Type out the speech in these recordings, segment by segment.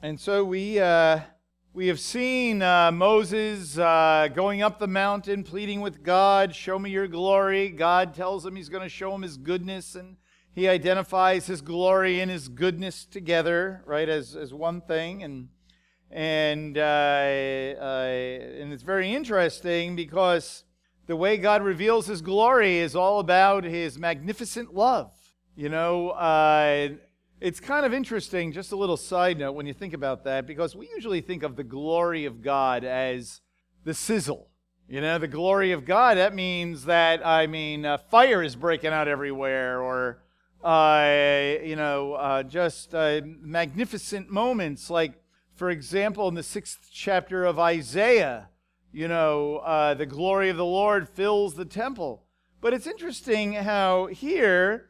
And so we, uh, we have seen uh, Moses uh, going up the mountain, pleading with God, Show me your glory. God tells him he's going to show him his goodness, and he identifies his glory and his goodness together, right, as, as one thing. And, and, uh, uh, and it's very interesting because the way God reveals his glory is all about his magnificent love. You know, uh, it's kind of interesting, just a little side note when you think about that, because we usually think of the glory of God as the sizzle. You know, the glory of God, that means that, I mean, uh, fire is breaking out everywhere, or, uh, you know, uh, just uh, magnificent moments. Like, for example, in the sixth chapter of Isaiah, you know, uh, the glory of the Lord fills the temple. But it's interesting how here,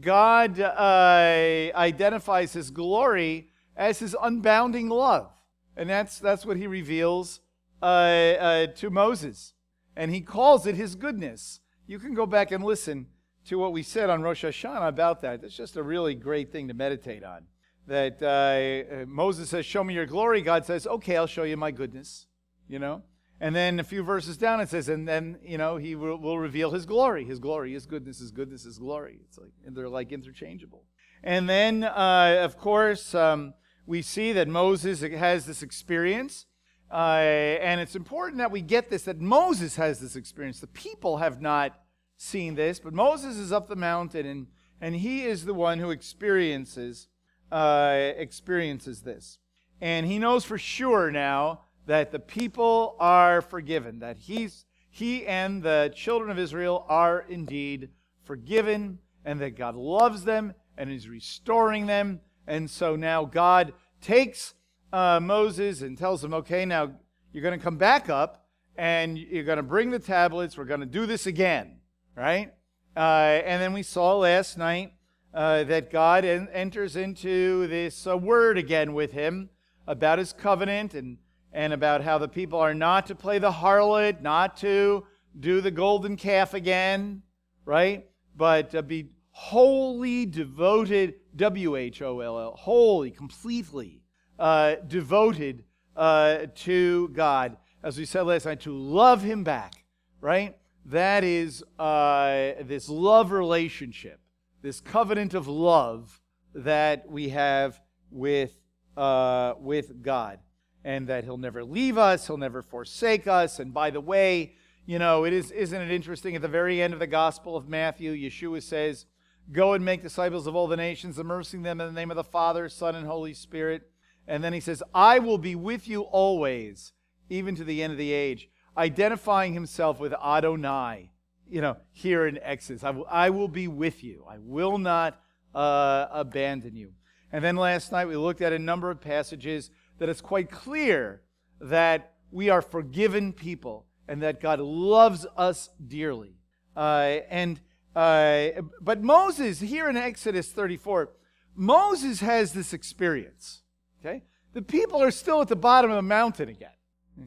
God uh, identifies his glory as his unbounding love. And that's, that's what he reveals uh, uh, to Moses. And he calls it his goodness. You can go back and listen to what we said on Rosh Hashanah about that. It's just a really great thing to meditate on. That uh, Moses says, Show me your glory. God says, Okay, I'll show you my goodness. You know? And then a few verses down, it says, and then, you know, he will, will reveal his glory. His glory, his goodness, his goodness, his glory. It's like, they're like interchangeable. And then, uh, of course, um, we see that Moses has this experience. Uh, and it's important that we get this that Moses has this experience. The people have not seen this, but Moses is up the mountain and, and he is the one who experiences, uh, experiences this. And he knows for sure now that the people are forgiven, that he's, he and the children of Israel are indeed forgiven, and that God loves them and is restoring them. And so now God takes uh, Moses and tells him, okay, now you're going to come back up and you're going to bring the tablets. We're going to do this again, right? Uh, and then we saw last night uh, that God en- enters into this uh, word again with him about his covenant and and about how the people are not to play the harlot, not to do the golden calf again, right? But be wholly devoted, W H O L L, wholly, completely uh, devoted uh, to God. As we said last night, to love Him back, right? That is uh, this love relationship, this covenant of love that we have with, uh, with God and that he'll never leave us, he'll never forsake us. And by the way, you know, it is isn't it interesting at the very end of the Gospel of Matthew, Yeshua says, "Go and make disciples of all the nations, immersing them in the name of the Father, Son, and Holy Spirit." And then he says, "I will be with you always, even to the end of the age," identifying himself with Adonai. You know, here in Exodus, I will, I will be with you. I will not uh, abandon you. And then last night we looked at a number of passages that it's quite clear that we are forgiven people and that God loves us dearly. Uh, and uh, but Moses here in Exodus 34, Moses has this experience. Okay, the people are still at the bottom of the mountain again.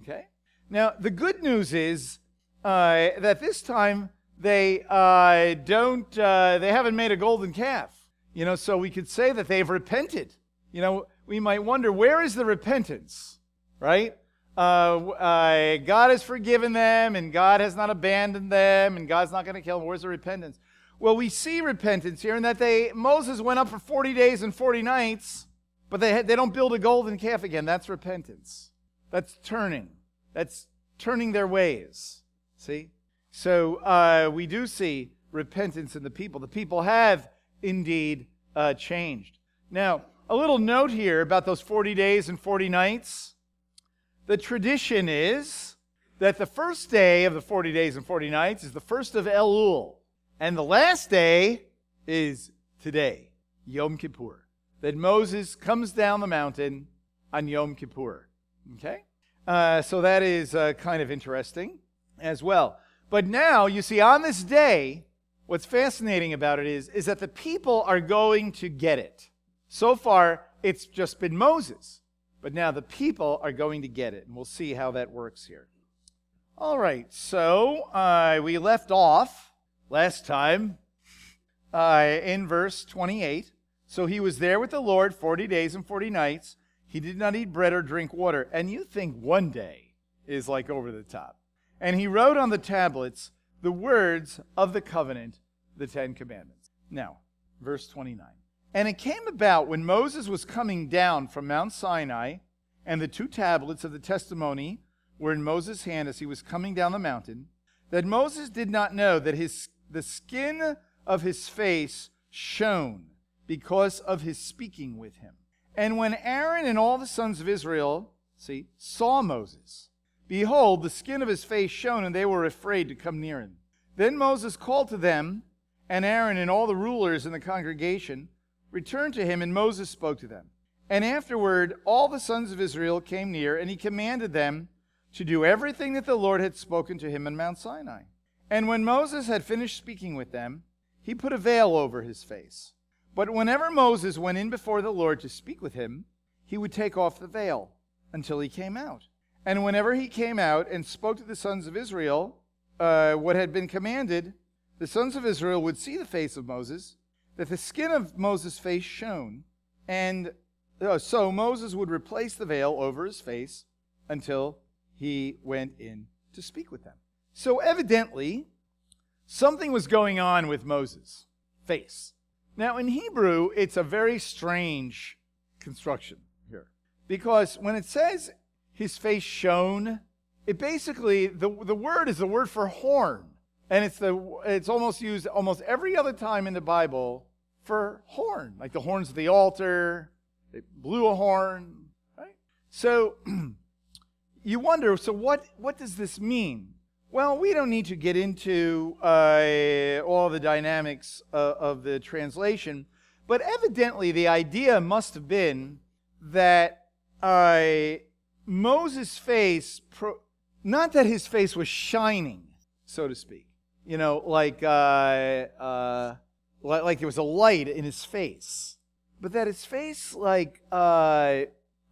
Okay, now the good news is uh, that this time they uh, don't, uh, they haven't made a golden calf. You know, so we could say that they've repented. You know, we might wonder where is the repentance, right? Uh, uh, God has forgiven them and God has not abandoned them and God's not going to kill them. Where's the repentance? Well, we see repentance here in that they Moses went up for 40 days and 40 nights, but they, they don't build a golden calf again. That's repentance. That's turning. That's turning their ways. See? So uh, we do see repentance in the people. The people have indeed uh, changed. Now, a little note here about those 40 days and 40 nights. The tradition is that the first day of the 40 days and 40 nights is the first of Elul, and the last day is today, Yom Kippur. That Moses comes down the mountain on Yom Kippur. Okay? Uh, so that is uh, kind of interesting as well. But now, you see, on this day, what's fascinating about it is, is that the people are going to get it. So far, it's just been Moses. But now the people are going to get it, and we'll see how that works here. All right, so uh, we left off last time uh, in verse 28. So he was there with the Lord 40 days and 40 nights. He did not eat bread or drink water. And you think one day is like over the top. And he wrote on the tablets the words of the covenant, the Ten Commandments. Now, verse 29. And it came about when Moses was coming down from Mount Sinai, and the two tablets of the testimony were in Moses' hand as he was coming down the mountain, that Moses did not know that his, the skin of his face shone because of his speaking with him. And when Aaron and all the sons of Israel, see, saw Moses, behold, the skin of his face shone, and they were afraid to come near him. Then Moses called to them, and Aaron and all the rulers in the congregation returned to him, and Moses spoke to them. And afterward, all the sons of Israel came near, and he commanded them to do everything that the Lord had spoken to him in Mount Sinai. And when Moses had finished speaking with them, he put a veil over his face. But whenever Moses went in before the Lord to speak with him, he would take off the veil until he came out. And whenever he came out and spoke to the sons of Israel uh, what had been commanded, the sons of Israel would see the face of Moses, that the skin of Moses' face shone, and uh, so Moses would replace the veil over his face until he went in to speak with them. So evidently, something was going on with Moses' face. Now, in Hebrew, it's a very strange construction here. Because when it says his face shone, it basically, the, the word is the word for horn. And it's, the, it's almost used almost every other time in the Bible for horn, like the horns of the altar, they blew a horn, right? So you wonder, so what, what does this mean? Well, we don't need to get into uh, all the dynamics uh, of the translation, but evidently the idea must have been that uh, Moses' face, pro- not that his face was shining, so to speak, you know, like, uh, uh, like, there was a light in his face, but that his face, like, uh,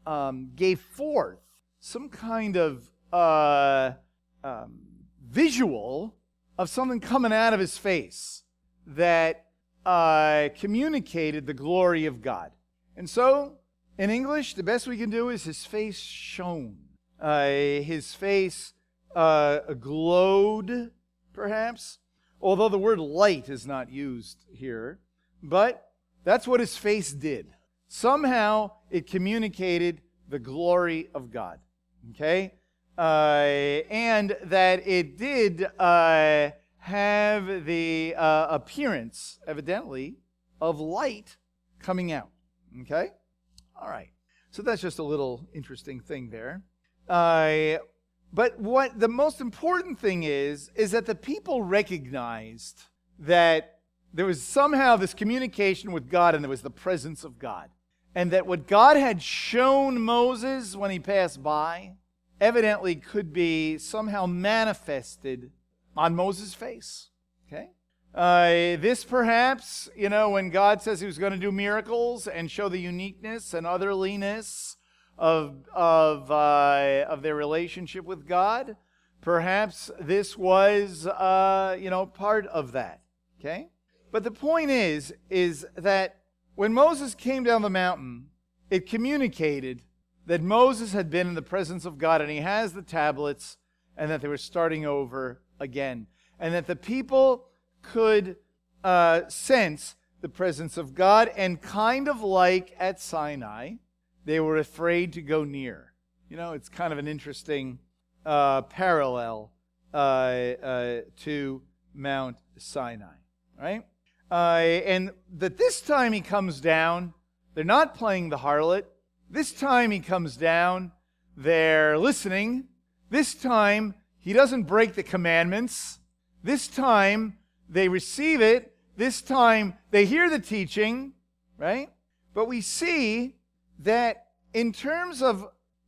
um, gave forth some kind of um, visual of something coming out of his face that uh, communicated the glory of God. And so, in English, the best we can do is his face shone. Uh, his face uh, glowed, perhaps, although the word light is not used here. But that's what his face did. Somehow it communicated the glory of God. Okay? uh, and that it did uh, have the uh, appearance, evidently, of light coming out. Okay? All right. So that's just a little interesting thing there. But what the most important thing is, is that the people recognized that there was somehow this communication with God and there was the presence of God. And that what God had shown Moses when he passed by, evidently could be somehow manifested on Moses' face. Okay? Uh, this perhaps, you know, when God says he was going to do miracles and show the uniqueness and otherliness of, of, uh, of their relationship with God, perhaps this was, uh, you know, part of that. Okay? But the point is, is that when Moses came down the mountain, it communicated that Moses had been in the presence of God and he has the tablets and that they were starting over again. And that the people could uh, sense the presence of God and kind of like at Sinai, they were afraid to go near. You know, it's kind of an interesting uh, parallel uh, uh to Mount Sinai, right? Uh, and that this time he comes down, they're not playing the harlot. This time he comes down, they're listening. This time he doesn't break the commandments. This time they receive it. This time they hear the teaching, right? But we see that in terms of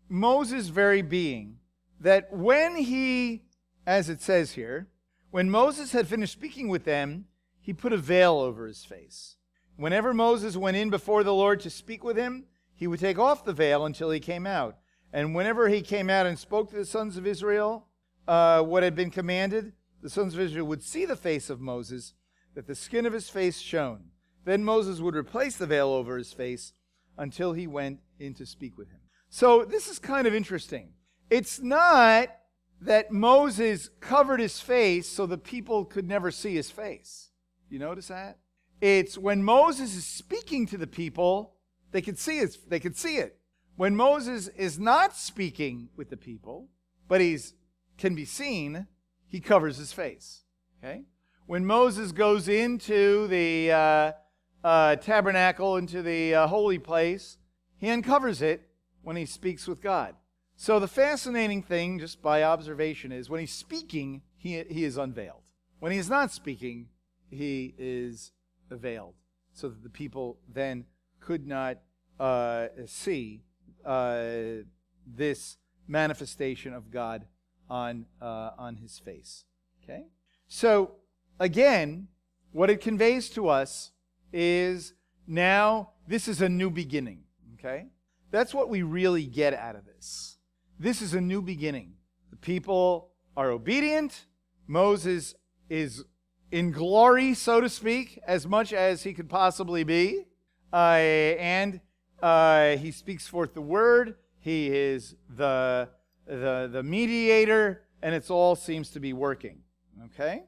Moses' very being, that when he, as it says here, when Moses had finished speaking with them, he put a veil over his face. Whenever Moses went in before the Lord to speak with him, he would take off the veil until he came out. And whenever he came out and spoke to the sons of Israel uh, what had been commanded, the sons of Israel would see the face of Moses, that the skin of his face shone. Then Moses would replace the veil over his face until he went in to speak with him. So this is kind of interesting. It's not that Moses covered his face so the people could never see his face. You notice that? It's when Moses is speaking to the people, they can see it. They can see it. When Moses is not speaking with the people, but he's can be seen, he covers his face. Okay? When Moses goes into the uh, uh, tabernacle, into the uh, holy place, he uncovers it when he speaks with God. So the fascinating thing, just by observation, is when he's speaking, he, he is unveiled. When he is not speaking, he is veiled, so that the people then could not uh, see uh, this manifestation of God on, uh, on his face. Okay? So, again, what it conveys to us is now this is a new beginning. Okay? That's what we really get out of this. This is a new beginning. The people are obedient. Moses is in glory, so to speak, as much as he could possibly be. Uh, and uh, he speaks forth the word. He is the, the, the mediator, and it all seems to be working. Okay?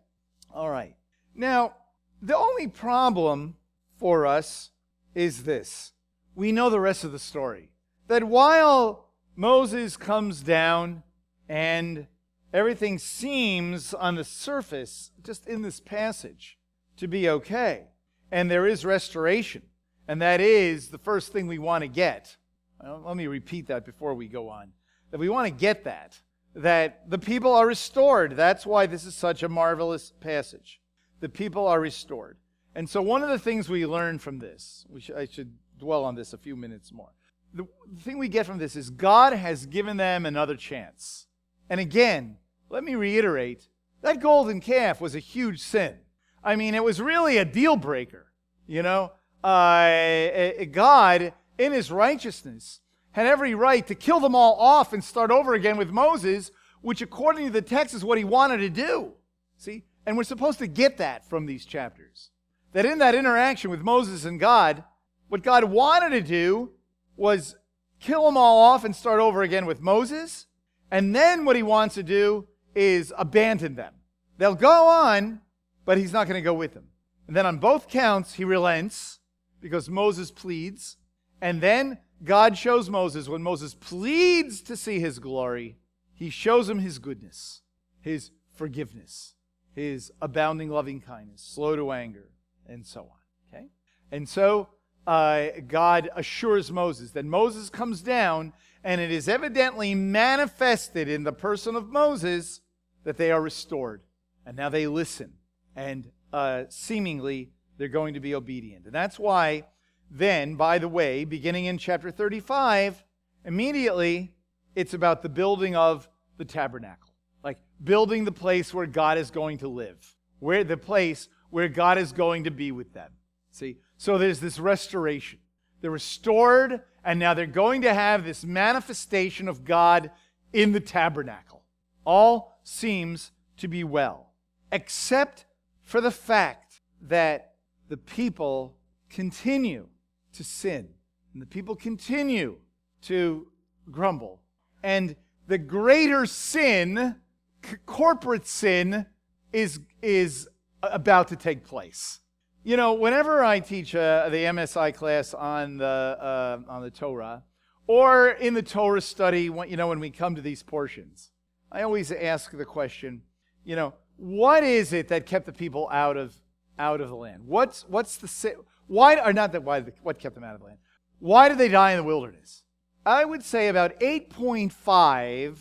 All right. Now, the only problem for us is this we know the rest of the story. That while Moses comes down and everything seems on the surface, just in this passage, to be okay, and there is restoration, and that is the first thing we want to get. Let me repeat that before we go on. That we want to get that, that the people are restored. That's why this is such a marvelous passage. The people are restored. And so, one of the things we learn from this, I should dwell on this a few minutes more. The, the thing we get from this is God has given them another chance. And again, let me reiterate that golden calf was a huge sin. I mean, it was really a deal breaker. You know, uh, God, in his righteousness, had every right to kill them all off and start over again with Moses, which, according to the text, is what he wanted to do. See? And we're supposed to get that from these chapters that in that interaction with Moses and God, what God wanted to do was kill them all off and start over again with Moses. And then what he wants to do is abandon them. They'll go on, but he's not going to go with them. And then on both counts, he relents because Moses pleads. And then God shows Moses, when Moses pleads to see his glory, he shows him his goodness, his forgiveness, his abounding loving kindness, slow to anger, and so on. Okay? And so uh, God assures Moses. that Moses comes down, and it is evidently manifested in the person of Moses that they are restored. And now they listen. And uh, seemingly they're going to be obedient. And that's why, then, by the way, beginning in chapter 35, immediately it's about the building of the tabernacle. Like building the place where God is going to live, where the place where God is going to be with them. See? So there's this restoration. They're restored, and now they're going to have this manifestation of God in the tabernacle. All seems to be well, except for the fact that the people continue to sin, and the people continue to grumble. And the greater sin, c- corporate sin, is, is about to take place. You know, whenever I teach uh, the MSI class on the, uh, on the Torah, or in the Torah study, when, you know, when we come to these portions, I always ask the question, you know, what is it that kept the people out of, out of the land? What's, what's the, why, or not that, why, what kept them out of the land? Why did they die in the wilderness? I would say about 8.5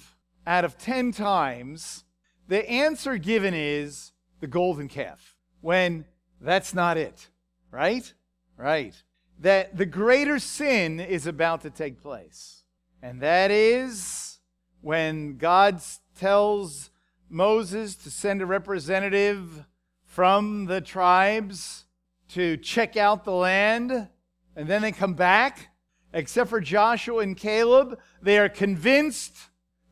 out of 10 times, the answer given is the golden calf when that's not it, right? Right. That the greater sin is about to take place. And that is when God tells Moses to send a representative from the tribes to check out the land, and then they come back. Except for Joshua and Caleb, they are convinced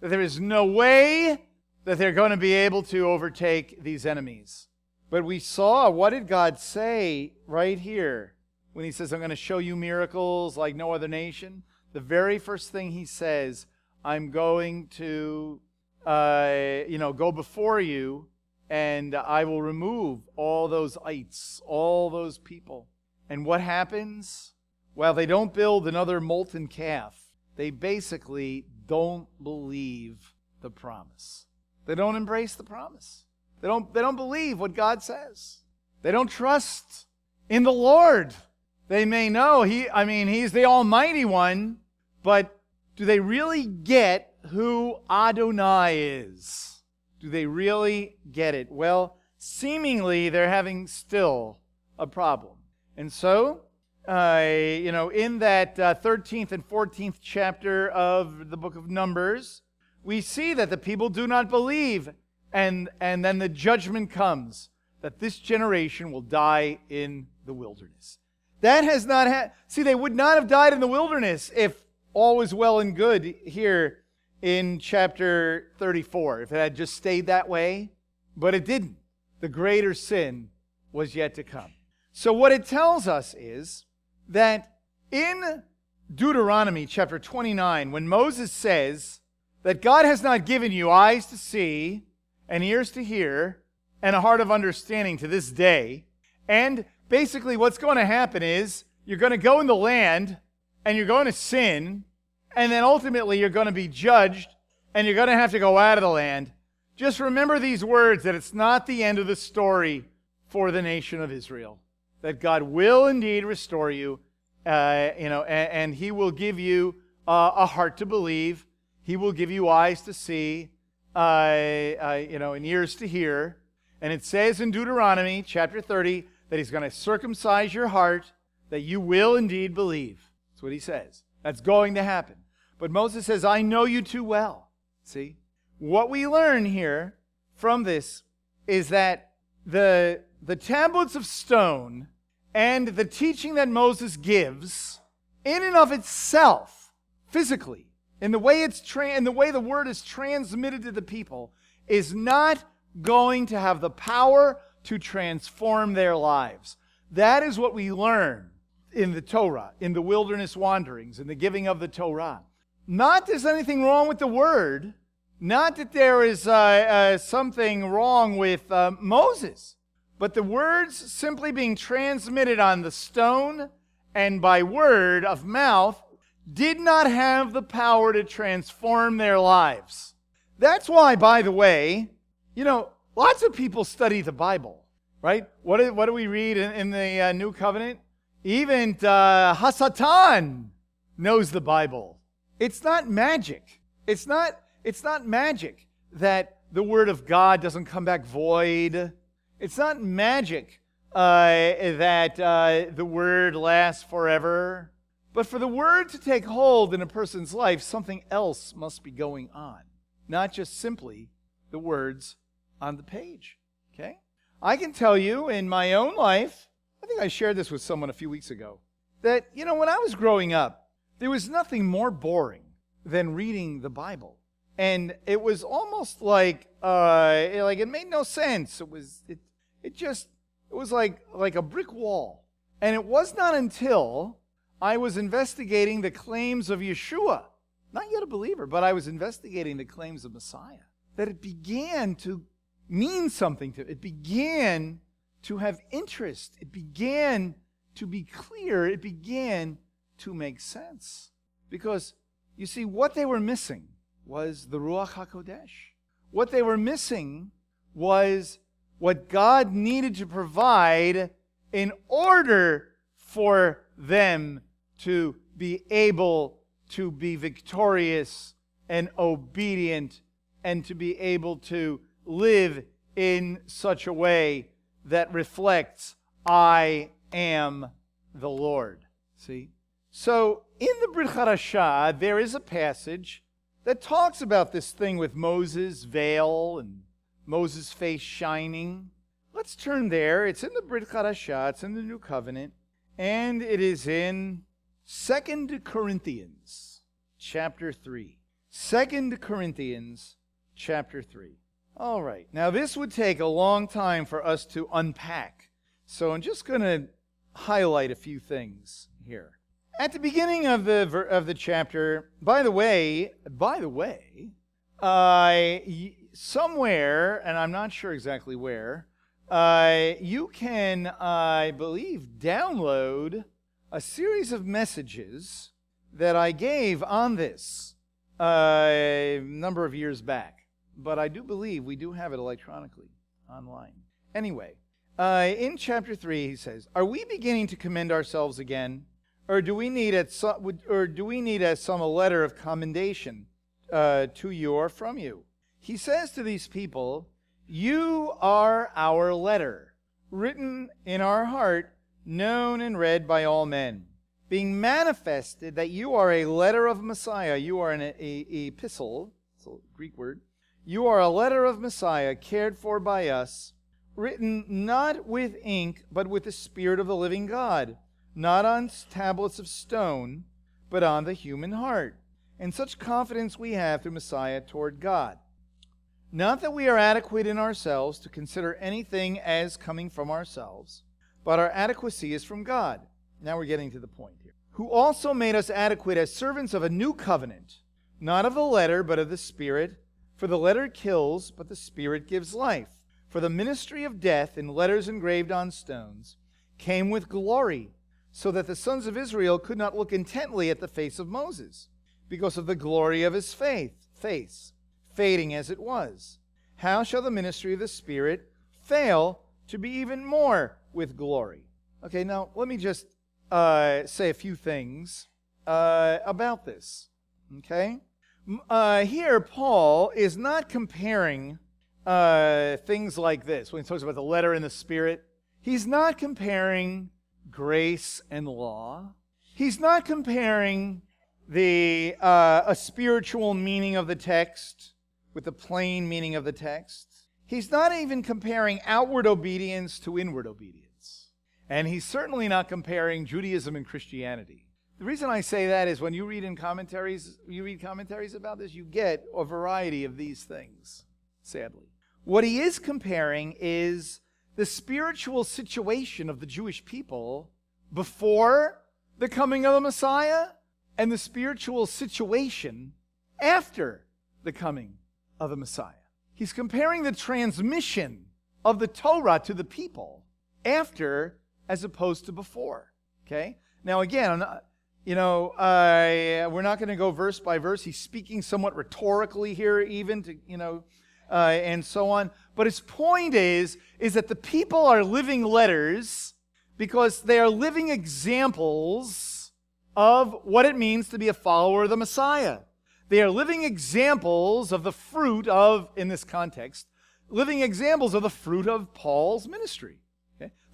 that there is no way that they're going to be able to overtake these enemies. But we saw, what did God say right here? when he says, I'm going to show you miracles like no other nation, the very first thing he says, I'm going to, uh, you know, go before you and I will remove all those ites, all those people. And what happens? Well, they don't build another molten calf. They basically don't believe the promise. They don't embrace the promise. They don't, they don't believe what God says. They don't trust in the Lord. They may know he, I mean, he's the Almighty One, but do they really get who Adonai is? Do they really get it? Well, seemingly they're having still a problem. And so, uh, you know, in that uh, 13th and 14th chapter of the book of Numbers, we see that the people do not believe, and, and then the judgment comes that this generation will die in the wilderness. That has not had, see, they would not have died in the wilderness if all was well and good here in chapter 34, if it had just stayed that way. But it didn't. The greater sin was yet to come. So, what it tells us is that in Deuteronomy chapter 29, when Moses says that God has not given you eyes to see and ears to hear and a heart of understanding to this day, and basically what's going to happen is you're going to go in the land and you're going to sin, and then ultimately you're going to be judged and you're going to have to go out of the land. Just remember these words that it's not the end of the story for the nation of Israel. That God will indeed restore you, uh, you know, and, and, He will give you uh, a heart to believe. He will give you eyes to see, uh, uh you know, and ears to hear. And it says in Deuteronomy chapter 30 that he's going to circumcise your heart, that you will indeed believe. That's what he says. That's going to happen. But Moses says, I know you too well. See? What we learn here from this is that the, the tablets of stone and the teaching that Moses gives, in and of itself, physically, in the way it's tra- in the way the word is transmitted to the people, is not going to have the power to transform their lives. That is what we learn in the Torah, in the wilderness wanderings, in the giving of the Torah. Not there's anything wrong with the word, not that there is uh, uh, something wrong with uh, Moses, but the words simply being transmitted on the stone and by word of mouth did not have the power to transform their lives. That's why, by the way, you know, Lots of people study the Bible, right? What do, what do we read in, in the uh, New Covenant? Even uh, Hasatan knows the Bible. It's not magic. It's not, it's not magic that the Word of God doesn't come back void. It's not magic uh, that uh, the Word lasts forever. But for the Word to take hold in a person's life, something else must be going on, not just simply the words on the page. Okay? I can tell you in my own life, I think I shared this with someone a few weeks ago, that, you know, when I was growing up, there was nothing more boring than reading the Bible. And it was almost like, uh, like it made no sense. It was, it, it just, it was like, like a brick wall. And it was not until I was investigating the claims of Yeshua, not yet a believer, but I was investigating the claims of Messiah, that it began to mean something to it. It began to have interest. It began to be clear. It began to make sense. Because, you see, what they were missing was the Ruach HaKodesh. What they were missing was what God needed to provide in order for them to be able to be victorious and obedient and to be able to live in such a way that reflects, I am the Lord. See? So in the Brit Hadashah, there is a passage that talks about this thing with Moses' veil and Moses' face shining. Let's turn there. It's in the Brit Hadashah, it's in the New Covenant, and it is in Second Corinthians chapter 3. Second Corinthians chapter 3. All right. Now, this would take a long time for us to unpack. So I'm just going to highlight a few things here. At the beginning of the ver- of the chapter, by the way, by the way, uh, somewhere, and I'm not sure exactly where, uh, you can, I believe, download a series of messages that I gave on this uh, a number of years back. But I do believe we do have it electronically online. Anyway, uh, in chapter 3, he says, Are we beginning to commend ourselves again? Or do we need, at some, or do we need at some a letter of commendation uh, to you or from you? He says to these people, You are our letter, written in our heart, known and read by all men, being manifested that you are a letter of Messiah. You are an a, a, epistle, it's a Greek word. You are a letter of Messiah, cared for by us written not with ink, but with the Spirit of the living God, not on tablets of stone, but on the human heart. And such confidence we have through Messiah toward God. Not that we are adequate in ourselves to consider anything as coming from ourselves, but our adequacy is from God. Now we're getting to the point here. Who also made us adequate as servants of a new covenant, not of the letter, but of the Spirit. For the letter kills, but the Spirit gives life. For the ministry of death in letters engraved on stones came with glory, so that the sons of Israel could not look intently at the face of Moses, because of the glory of his faith, face, fading as it was. How shall the ministry of the Spirit fail to be even more with glory? Okay, now let me just uh, say a few things uh, about this. Okay? Uh, here, Paul is not comparing uh, things like this, when he talks about the letter and the spirit, he's not comparing grace and law. He's not comparing the uh, a spiritual meaning of the text with the plain meaning of the text. He's not even comparing outward obedience to inward obedience. And he's certainly not comparing Judaism and Christianity. The reason I say that is when you read in commentaries, you read commentaries about this, you get a variety of these things, sadly. What he is comparing is the spiritual situation of the Jewish people before the coming of the Messiah and the spiritual situation after the coming of the Messiah. He's comparing the transmission of the Torah to the people after as opposed to before. Okay? Now, again, you know, uh, we're not going to go verse by verse. He's speaking somewhat rhetorically here, even to, you know, uh, and so on. But his point is, is that the people are living letters because they are living examples of what it means to be a follower of the Messiah. They are living examples of the fruit of, in this context, living examples of the fruit of Paul's ministry.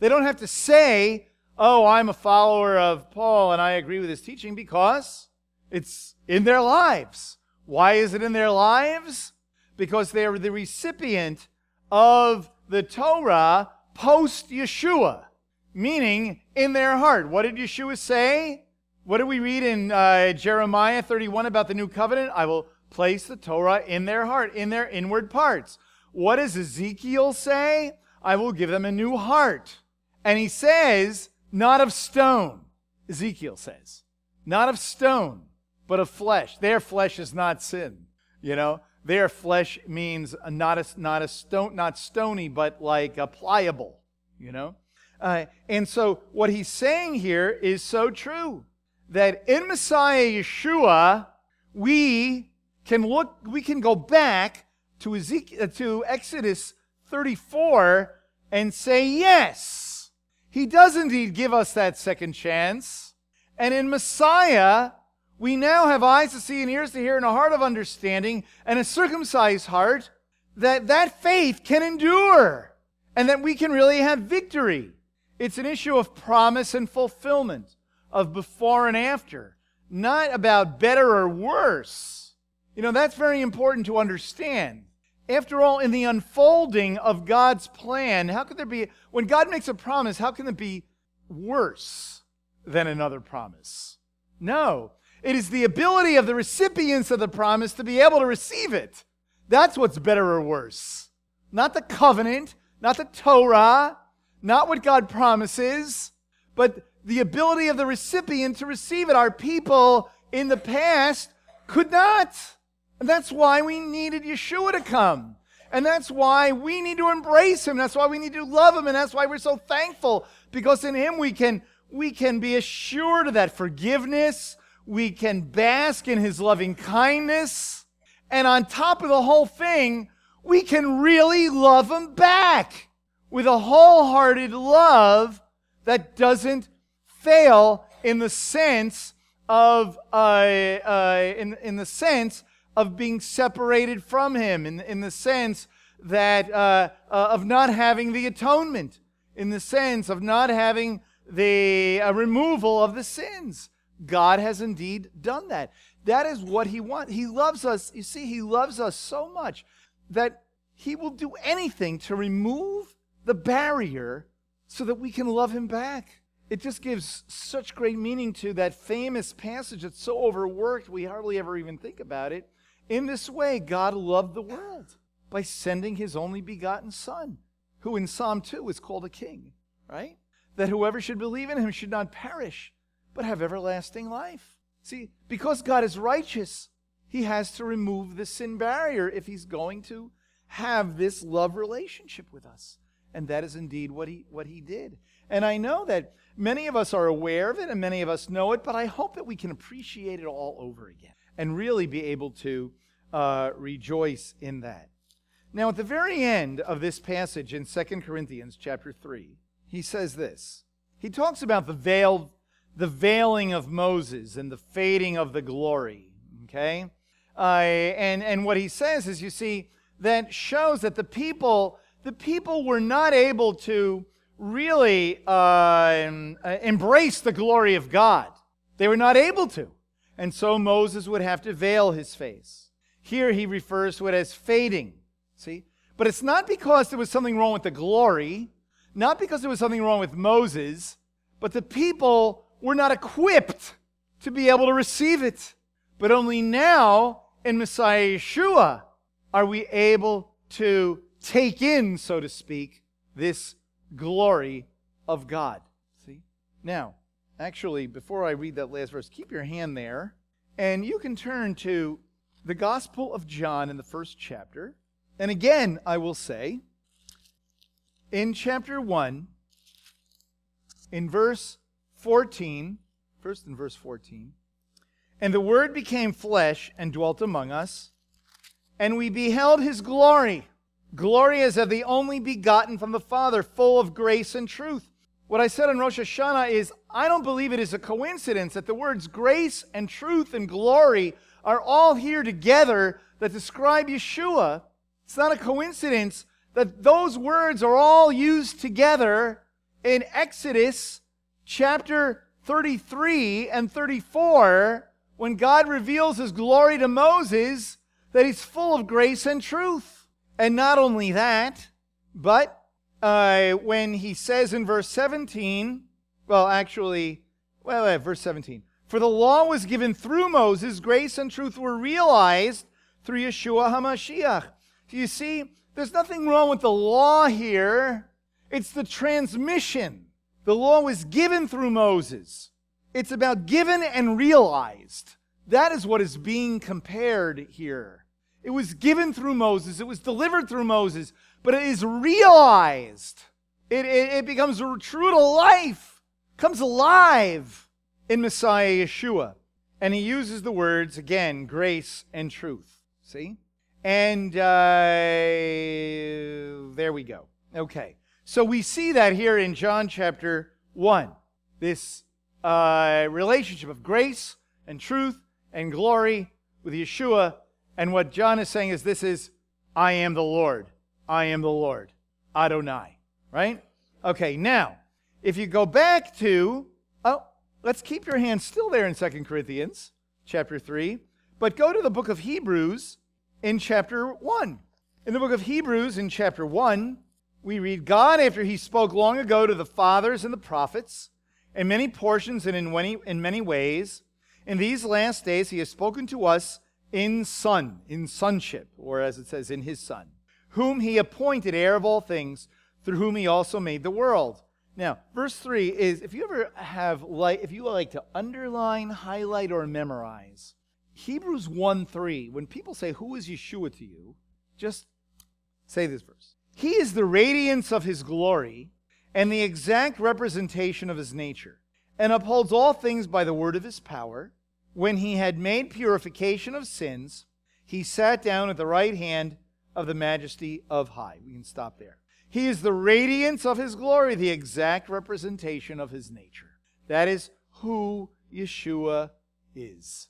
They don't have to say, oh, I'm a follower of Paul and I agree with his teaching because it's in their lives. Why is it in their lives? because they are the recipient of the Torah post Yeshua, meaning in their heart. What did Yeshua say? What do we read in uh, Jeremiah 31 about the new covenant? I will place the Torah in their heart, in their inward parts. What does Ezekiel say? I will give them a new heart. And he says, not of stone, Ezekiel says, not of stone, but of flesh. Their flesh is not sin, you know? Their flesh means not a, not a stone, not stony, but like a pliable, you know? Uh, and so what he's saying here is so true that in Messiah Yeshua, we can look, we can go back to Ezekiel, uh, to Exodus 34 and say, yes, he does indeed give us that second chance. And in Messiah, we now have eyes to see and ears to hear and a heart of understanding and a circumcised heart that that faith can endure and that we can really have victory. It's an issue of promise and fulfillment, of before and after, not about better or worse. You know, that's very important to understand. After all, in the unfolding of God's plan, how could there be, when God makes a promise, how can it be worse than another promise? No. It is the ability of the recipients of the promise to be able to receive it. That's what's better or worse. Not the covenant, not the Torah, not what God promises, but the ability of the recipient to receive it. Our people in the past could not. And that's why we needed Yeshua to come. And that's why we need to embrace him. That's why we need to love him. And that's why we're so thankful because in him we can, we can be assured of that forgiveness. We can bask in his loving kindness. And on top of the whole thing, we can really love him back with a wholehearted love that doesn't fail in the sense of uh, uh, in, in the sense of being separated from him in, in the sense that uh, uh, of not having the atonement in the sense of not having the uh, removal of the sins. God has indeed done that. That is what he wants he loves us you see he loves us so much that he will do anything to remove the barrier so that we can love him back. It just gives such great meaning to that famous passage that's so overworked we hardly ever even think about it in this way, God loved the world by sending his only begotten Son, who in Psalm 2 is called a king, right? That whoever should believe in him should not perish, but have everlasting life. See, because God is righteous, he has to remove the sin barrier if he's going to have this love relationship with us. And that is indeed what he, what he did. And I know that many of us are aware of it and many of us know it, but I hope that we can appreciate it all over again and really be able to uh, rejoice in that. Now, at the very end of this passage in 2 Corinthians chapter 3, he says this. He talks about the veil, the veiling of Moses and the fading of the glory. Okay? Uh, and, and what he says is, you see, that shows that the people, the people were not able to really uh, embrace the glory of God. They were not able to. And so Moses would have to veil his face. Here he refers to it as fading. See? But it's not because there was something wrong with the glory, not because there was something wrong with Moses, but the people were not equipped to be able to receive it. But only now, in Messiah Yeshua, are we able to take in, so to speak, this glory of God. See? Now, Actually, before I read that last verse, keep your hand there, and you can turn to the Gospel of John in the first chapter. And again, I will say, in chapter 1, in verse 14, first in verse 14, and the Word became flesh and dwelt among us, and we beheld his glory. Glory as of the only begotten from the Father, full of grace and truth. What I said on Rosh Hashanah is I don't believe it is a coincidence that the words grace and truth and glory are all here together that describe Yeshua. It's not a coincidence that those words are all used together in Exodus chapter 33 and 34 when God reveals his glory to Moses that he's full of grace and truth. And not only that, but uh, when he says in verse 17, well, actually, well, uh, verse 17. For the law was given through Moses, grace and truth were realized through Yeshua HaMashiach. Do you see, there's nothing wrong with the law here. It's the transmission. The law was given through Moses. It's about given and realized. That is what is being compared here. It was given through Moses, it was delivered through Moses, but it is realized. It, it, it becomes true to life, comes alive in Messiah Yeshua. And he uses the words, again, grace and truth. See? And uh, there we go. Okay. So we see that here in John chapter 1. This uh, relationship of grace and truth and glory with Yeshua. And what John is saying is this is, I am the Lord. I am the Lord. Adonai. Right? Okay, now, if you go back to, oh, let's keep your hand still there in Second Corinthians chapter 3, but go to the book of Hebrews in chapter 1. In the book of Hebrews in chapter 1, we read God, after he spoke long ago to the fathers and the prophets, in many portions and in many, in many ways, in these last days he has spoken to us in Son, in sonship, or as it says, in his Son whom he appointed heir of all things, through whom he also made the world. Now, verse 3 is if you ever have like if you like to underline, highlight, or memorize, Hebrews 1 3, when people say, Who is Yeshua to you? Just say this verse. He is the radiance of his glory and the exact representation of his nature, and upholds all things by the word of his power. When he had made purification of sins, he sat down at the right hand of the majesty of high. We can stop there. He is the radiance of his glory, the exact representation of his nature. That is who Yeshua is.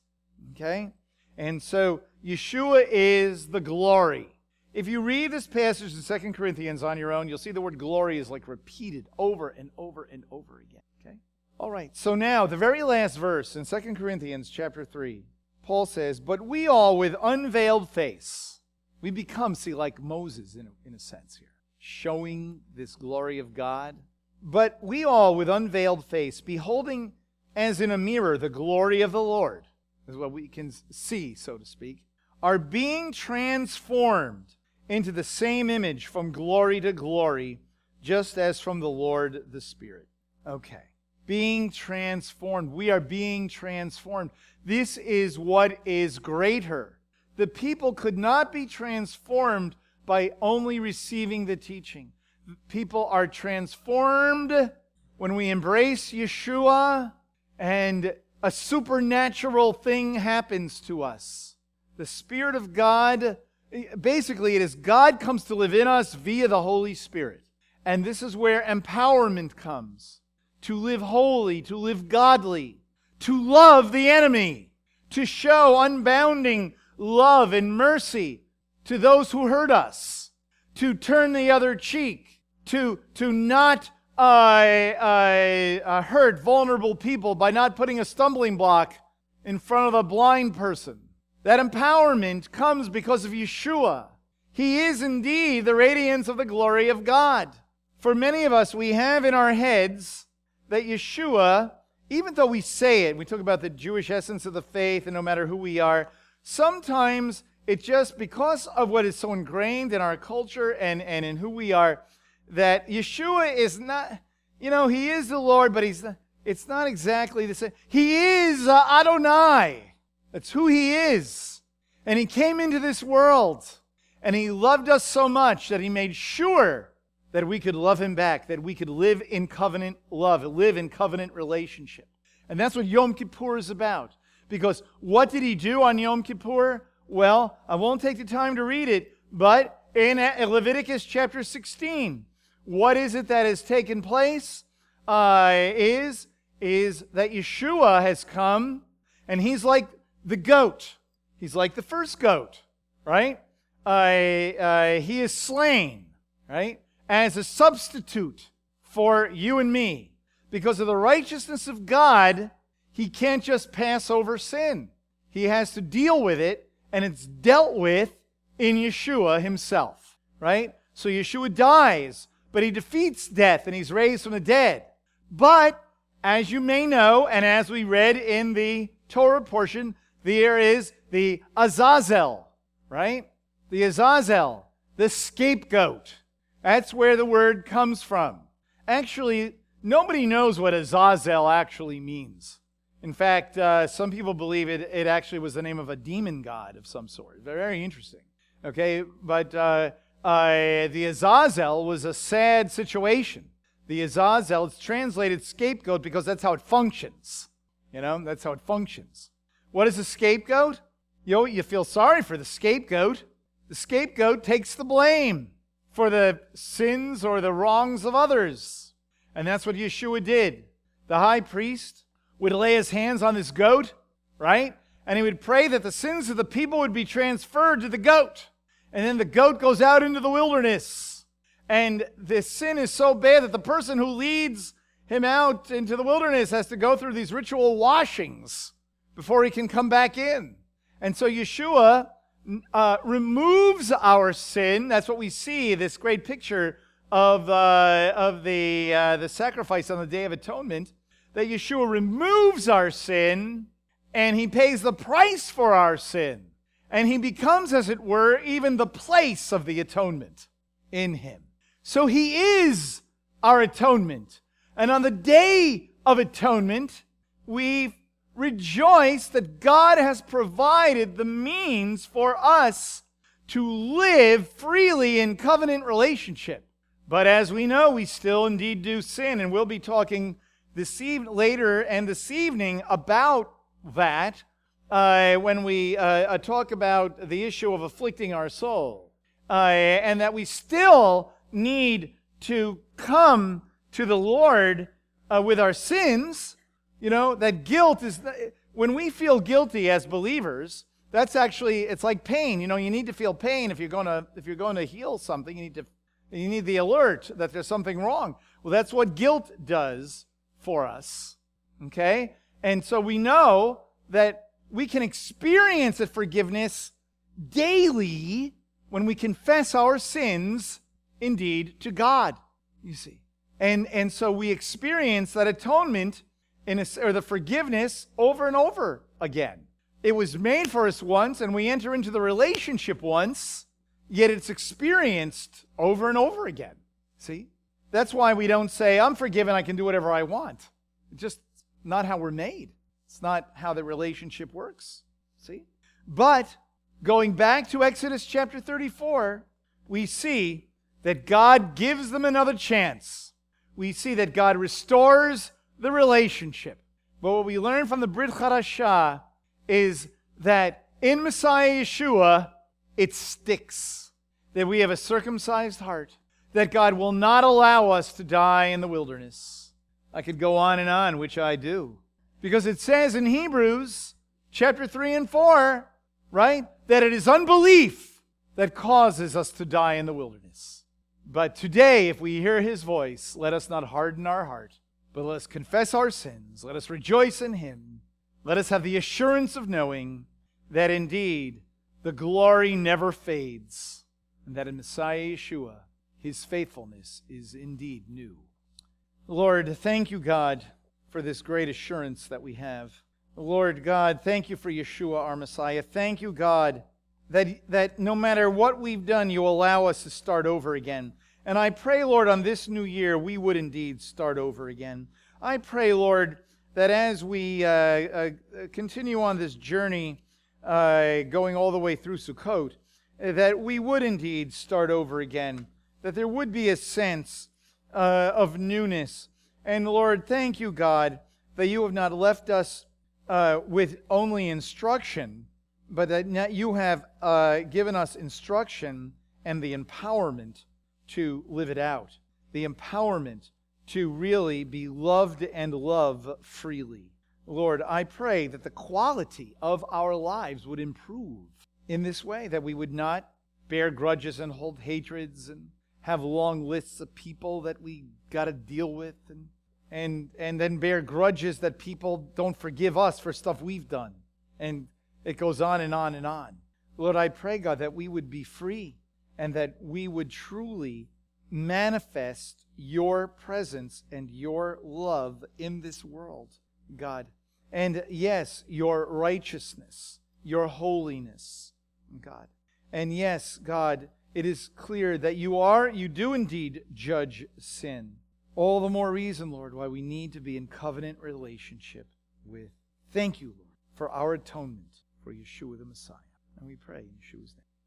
Okay? And so Yeshua is the glory. If you read this passage in 2 Corinthians on your own, you'll see the word glory is like repeated over and over and over again. Okay? All right. So now, the very last verse in 2 Corinthians chapter 3, Paul says, But we all with unveiled face, we become, see, like Moses in a, in a sense here showing this glory of God. But we all, with unveiled face, beholding as in a mirror the glory of the Lord, is what we can see, so to speak, are being transformed into the same image from glory to glory, just as from the Lord the Spirit. Okay. Being transformed. We are being transformed. This is what is greater. The people could not be transformed by only receiving the teaching. People are transformed when we embrace Yeshua and a supernatural thing happens to us. The Spirit of God, basically, it is God comes to live in us via the Holy Spirit. And this is where empowerment comes to live holy, to live godly, to love the enemy, to show unbounding love and mercy to those who hurt us, to turn the other cheek, to, to not uh, uh, uh, hurt vulnerable people by not putting a stumbling block in front of a blind person. That empowerment comes because of Yeshua. He is indeed the radiance of the glory of God. For many of us, we have in our heads that Yeshua, even though we say it, we talk about the Jewish essence of the faith, and no matter who we are, sometimes it's just because of what is so ingrained in our culture and, and in who we are that Yeshua is not, you know, he is the Lord, but he's it's not exactly the same. He is uh, Adonai. That's who he is. And he came into this world and he loved us so much that he made sure that we could love him back, that we could live in covenant love, live in covenant relationship. And that's what Yom Kippur is about. Because what did he do on Yom Kippur? Well, I won't take the time to read it, but in Leviticus chapter 16, what is it that has taken place? Uh, is, is that Yeshua has come and he's like the goat. He's like the first goat, right? Uh, uh, he is slain, right? As a substitute for you and me. Because of the righteousness of God, he can't just pass over sin. He has to deal with it and it's dealt with in Yeshua himself, right? So Yeshua dies, but he defeats death and he's raised from the dead. But as you may know, and as we read in the Torah portion, there is the Azazel, right? The Azazel, the scapegoat. That's where the word comes from. Actually, nobody knows what Azazel actually means. In fact, uh, some people believe it, it actually was the name of a demon god of some sort. Very interesting. Okay, but uh, uh, the Azazel was a sad situation. The Azazel, it's translated scapegoat because that's how it functions. You know, that's how it functions. What is a scapegoat? You know, you feel sorry for the scapegoat. The scapegoat takes the blame for the sins or the wrongs of others. And that's what Yeshua did. The high priest would lay his hands on this goat, right? And he would pray that the sins of the people would be transferred to the goat. And then the goat goes out into the wilderness. And the sin is so bad that the person who leads him out into the wilderness has to go through these ritual washings before he can come back in. And so Yeshua uh, removes our sin. That's what we see, this great picture of, uh, of the, uh, the sacrifice on the Day of Atonement that Yeshua removes our sin and he pays the price for our sin. And he becomes, as it were, even the place of the atonement in him. So he is our atonement. And on the day of atonement, we rejoice that God has provided the means for us to live freely in covenant relationship. But as we know, we still indeed do sin, and we'll be talking this eve- later and this evening about that uh, when we uh, uh, talk about the issue of afflicting our soul, uh, and that we still need to come to the Lord uh, with our sins. You know that guilt is when we feel guilty as believers. That's actually it's like pain. You know, you need to feel pain if you're going to if you're going to heal something. You need to you need the alert that there's something wrong. Well, that's what guilt does for us. Okay? And so we know that we can experience that forgiveness daily when we confess our sins indeed to God. You see. And and so we experience that atonement in a, or the forgiveness over and over again. It was made for us once and we enter into the relationship once, yet it's experienced over and over again. See? That's why we don't say, I'm forgiven, I can do whatever I want. It's just not how we're made. It's not how the relationship works. See? But going back to Exodus chapter 34, we see that God gives them another chance. We see that God restores the relationship. But what we learn from the Brit Chadashah is that in Messiah Yeshua, it sticks. That we have a circumcised heart. That God will not allow us to die in the wilderness. I could go on and on, which I do. Because it says in Hebrews chapter 3 and 4, right, that it is unbelief that causes us to die in the wilderness. But today, if we hear his voice, let us not harden our heart, but let us confess our sins. Let us rejoice in him. Let us have the assurance of knowing that indeed the glory never fades, and that in Messiah Yeshua, his faithfulness is indeed new. Lord, thank you, God for this great assurance that we have. Lord God, thank you for Yeshua, our Messiah. Thank you, God, that, that no matter what we've done, you allow us to start over again. And I pray, Lord, on this new year, we would indeed start over again. I pray, Lord, that as we uh, uh, continue on this journey, uh, going all the way through Sukkot, that we would indeed start over again, that there would be a sense uh, of newness and Lord, thank you, God, that you have not left us uh, with only instruction, but that you have uh, given us instruction and the empowerment to live it out, the empowerment to really be loved and love freely. Lord, I pray that the quality of our lives would improve in this way, that we would not bear grudges and hold hatreds and have long lists of people that we got to deal with and and and then bear grudges that people don't forgive us for stuff we've done. And it goes on and on and on. Lord, I pray, God, that we would be free and that we would truly manifest your presence and your love in this world, God. And yes, your righteousness, your holiness, God. And yes, God, it is clear that you are, you do indeed judge sin. All the more reason, Lord, why we need to be in covenant relationship with. Thank you, Lord, for our atonement for Yeshua the Messiah. And we pray in Yeshua's name.